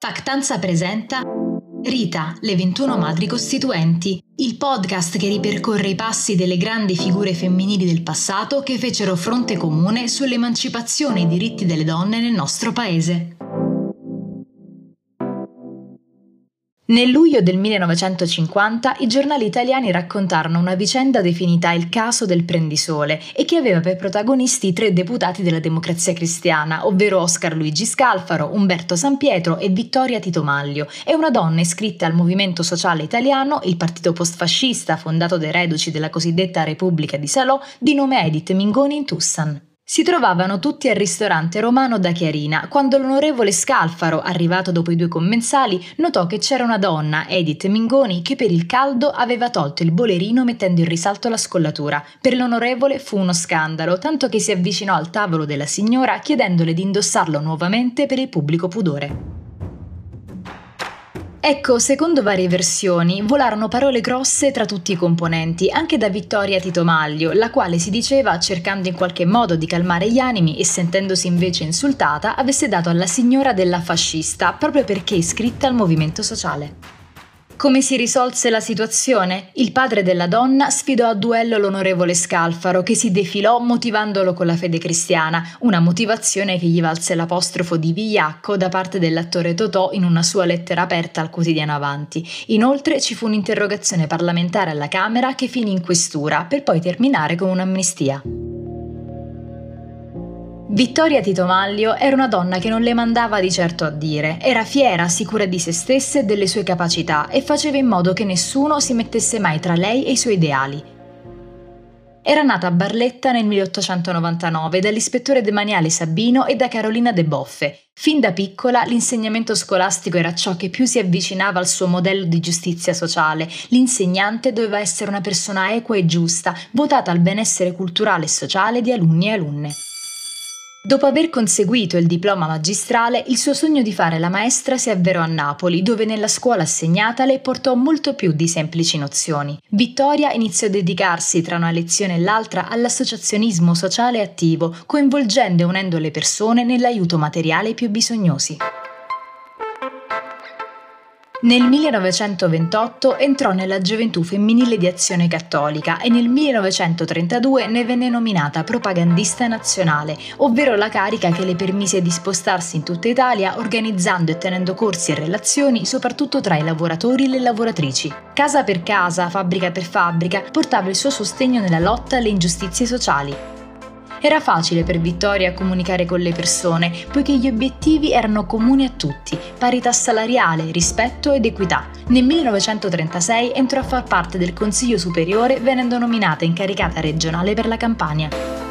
Factanza presenta Rita, le 21 madri costituenti, il podcast che ripercorre i passi delle grandi figure femminili del passato che fecero fronte comune sull'emancipazione e i diritti delle donne nel nostro paese. Nel luglio del 1950 i giornali italiani raccontarono una vicenda definita il caso del prendisole e che aveva per protagonisti tre deputati della democrazia cristiana, ovvero Oscar Luigi Scalfaro, Umberto Sampietro e Vittoria Tito Maglio, e una donna iscritta al Movimento Sociale Italiano, il partito postfascista fondato dai reduci della cosiddetta Repubblica di Salò, di nome Edith Mingoni in Tussan. Si trovavano tutti al ristorante romano da Chiarina quando l'onorevole Scalfaro, arrivato dopo i due commensali, notò che c'era una donna, Edith Mingoni, che per il caldo aveva tolto il bolerino mettendo in risalto la scollatura. Per l'onorevole fu uno scandalo, tanto che si avvicinò al tavolo della signora chiedendole di indossarlo nuovamente per il pubblico pudore. Ecco, secondo varie versioni, volarono parole grosse tra tutti i componenti, anche da Vittoria Titomaglio, la quale si diceva, cercando in qualche modo di calmare gli animi e sentendosi invece insultata, avesse dato alla signora della fascista proprio perché iscritta al movimento sociale. Come si risolse la situazione? Il padre della donna sfidò a duello l'onorevole Scalfaro, che si defilò motivandolo con la fede cristiana, una motivazione che gli valse l'apostrofo di vigliacco da parte dell'attore Totò in una sua lettera aperta al quotidiano Avanti. Inoltre ci fu un'interrogazione parlamentare alla Camera che finì in questura, per poi terminare con un'amnistia. Vittoria Titomaglio era una donna che non le mandava di certo a dire, era fiera, sicura di se stessa e delle sue capacità e faceva in modo che nessuno si mettesse mai tra lei e i suoi ideali. Era nata a Barletta nel 1899 dall'ispettore demaniale Sabino e da Carolina De Boffe. Fin da piccola l'insegnamento scolastico era ciò che più si avvicinava al suo modello di giustizia sociale. L'insegnante doveva essere una persona equa e giusta, votata al benessere culturale e sociale di alunni e alunne. Dopo aver conseguito il diploma magistrale, il suo sogno di fare la maestra si avverò a Napoli, dove nella scuola assegnatale portò molto più di semplici nozioni. Vittoria iniziò a dedicarsi tra una lezione e l'altra all'associazionismo sociale attivo, coinvolgendo e unendo le persone nell'aiuto materiale ai più bisognosi. Nel 1928 entrò nella Gioventù Femminile di Azione Cattolica e nel 1932 ne venne nominata propagandista nazionale, ovvero la carica che le permise di spostarsi in tutta Italia organizzando e tenendo corsi e relazioni soprattutto tra i lavoratori e le lavoratrici. Casa per casa, fabbrica per fabbrica, portava il suo sostegno nella lotta alle ingiustizie sociali. Era facile per Vittoria comunicare con le persone, poiché gli obiettivi erano comuni a tutti, parità salariale, rispetto ed equità. Nel 1936 entrò a far parte del Consiglio Superiore venendo nominata incaricata regionale per la Campania.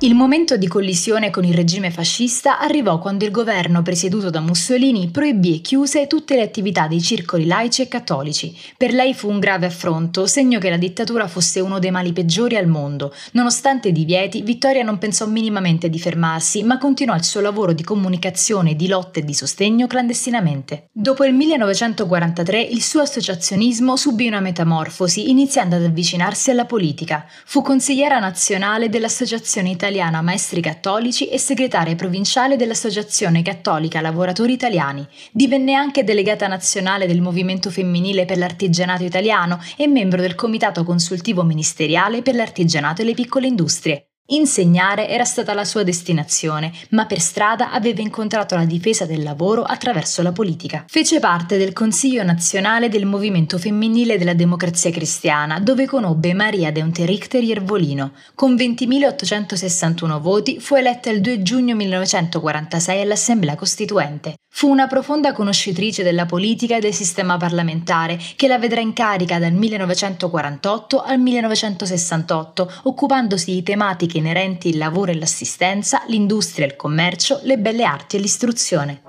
Il momento di collisione con il regime fascista arrivò quando il governo presieduto da Mussolini proibì e chiuse tutte le attività dei circoli laici e cattolici. Per lei fu un grave affronto, segno che la dittatura fosse uno dei mali peggiori al mondo. Nonostante i divieti, Vittoria non pensò minimamente di fermarsi, ma continuò il suo lavoro di comunicazione, di lotta e di sostegno clandestinamente. Dopo il 1943 il suo associazionismo subì una metamorfosi, iniziando ad avvicinarsi alla politica. Fu consigliera nazionale dell'Associazione Italiana italiana Maestri Cattolici e segretaria provinciale dell'Associazione Cattolica Lavoratori Italiani. Divenne anche delegata nazionale del Movimento Femminile per l'Artigianato Italiano e membro del Comitato Consultivo Ministeriale per l'Artigianato e le Piccole Industrie. Insegnare era stata la sua destinazione, ma per strada aveva incontrato la difesa del lavoro attraverso la politica. Fece parte del Consiglio nazionale del Movimento Femminile della Democrazia Cristiana, dove conobbe Maria de Unterrichter Iervolino. Con 20.861 voti fu eletta il 2 giugno 1946 all'Assemblea Costituente. Fu una profonda conoscitrice della politica e del sistema parlamentare, che la vedrà in carica dal 1948 al 1968, occupandosi di tematiche inerenti il lavoro e l'assistenza, l'industria il commercio, le belle arti e l'istruzione.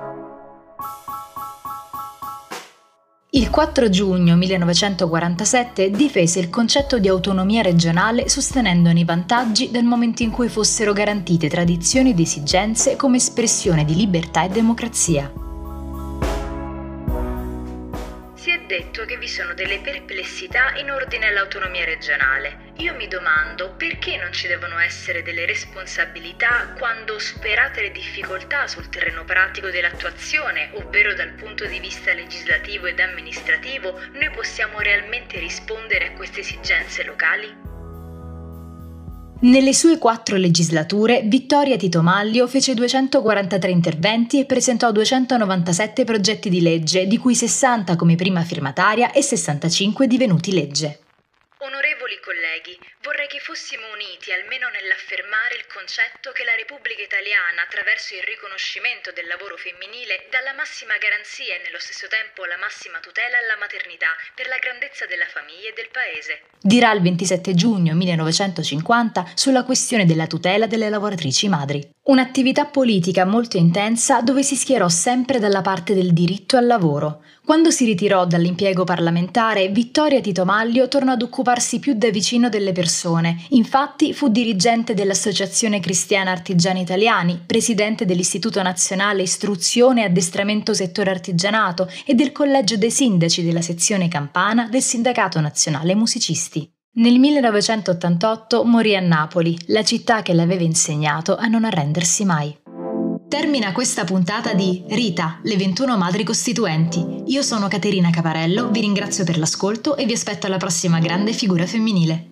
Il 4 giugno 1947 difese il concetto di autonomia regionale sostenendone i vantaggi nel momento in cui fossero garantite tradizioni ed esigenze come espressione di libertà e democrazia. Detto che vi sono delle perplessità in ordine all'autonomia regionale. Io mi domando perché non ci devono essere delle responsabilità quando superate le difficoltà sul terreno pratico dell'attuazione, ovvero dal punto di vista legislativo ed amministrativo, noi possiamo realmente rispondere a queste esigenze locali? Nelle sue quattro legislature, Vittoria Tito Maglio fece 243 interventi e presentò 297 progetti di legge, di cui 60 come prima firmataria e 65 divenuti legge. Onorevoli colleghi, vorrei che fossimo uniti almeno nell'affermare il concetto che la Repubblica Italiana, attraverso il riconoscimento del lavoro femminile, dà la massima garanzia e nello stesso tempo la massima tutela alla maternità per la grandezza della famiglia e del Paese. Dirà il 27 giugno 1950 sulla questione della tutela delle lavoratrici madri. Un'attività politica molto intensa dove si schierò sempre dalla parte del diritto al lavoro. Quando si ritirò dall'impiego parlamentare, Vittoria Tito Maglio tornò ad occuparsi più da vicino delle persone. Infatti fu dirigente dell'Associazione Cristiana Artigiani Italiani, presidente dell'Istituto Nazionale Istruzione e Addestramento Settore Artigianato e del Collegio dei Sindaci della sezione Campana del Sindacato Nazionale Musicisti. Nel 1988 morì a Napoli, la città che le aveva insegnato a non arrendersi mai. Termina questa puntata di Rita, le 21 madri costituenti. Io sono Caterina Caparello, vi ringrazio per l'ascolto e vi aspetto alla prossima grande figura femminile.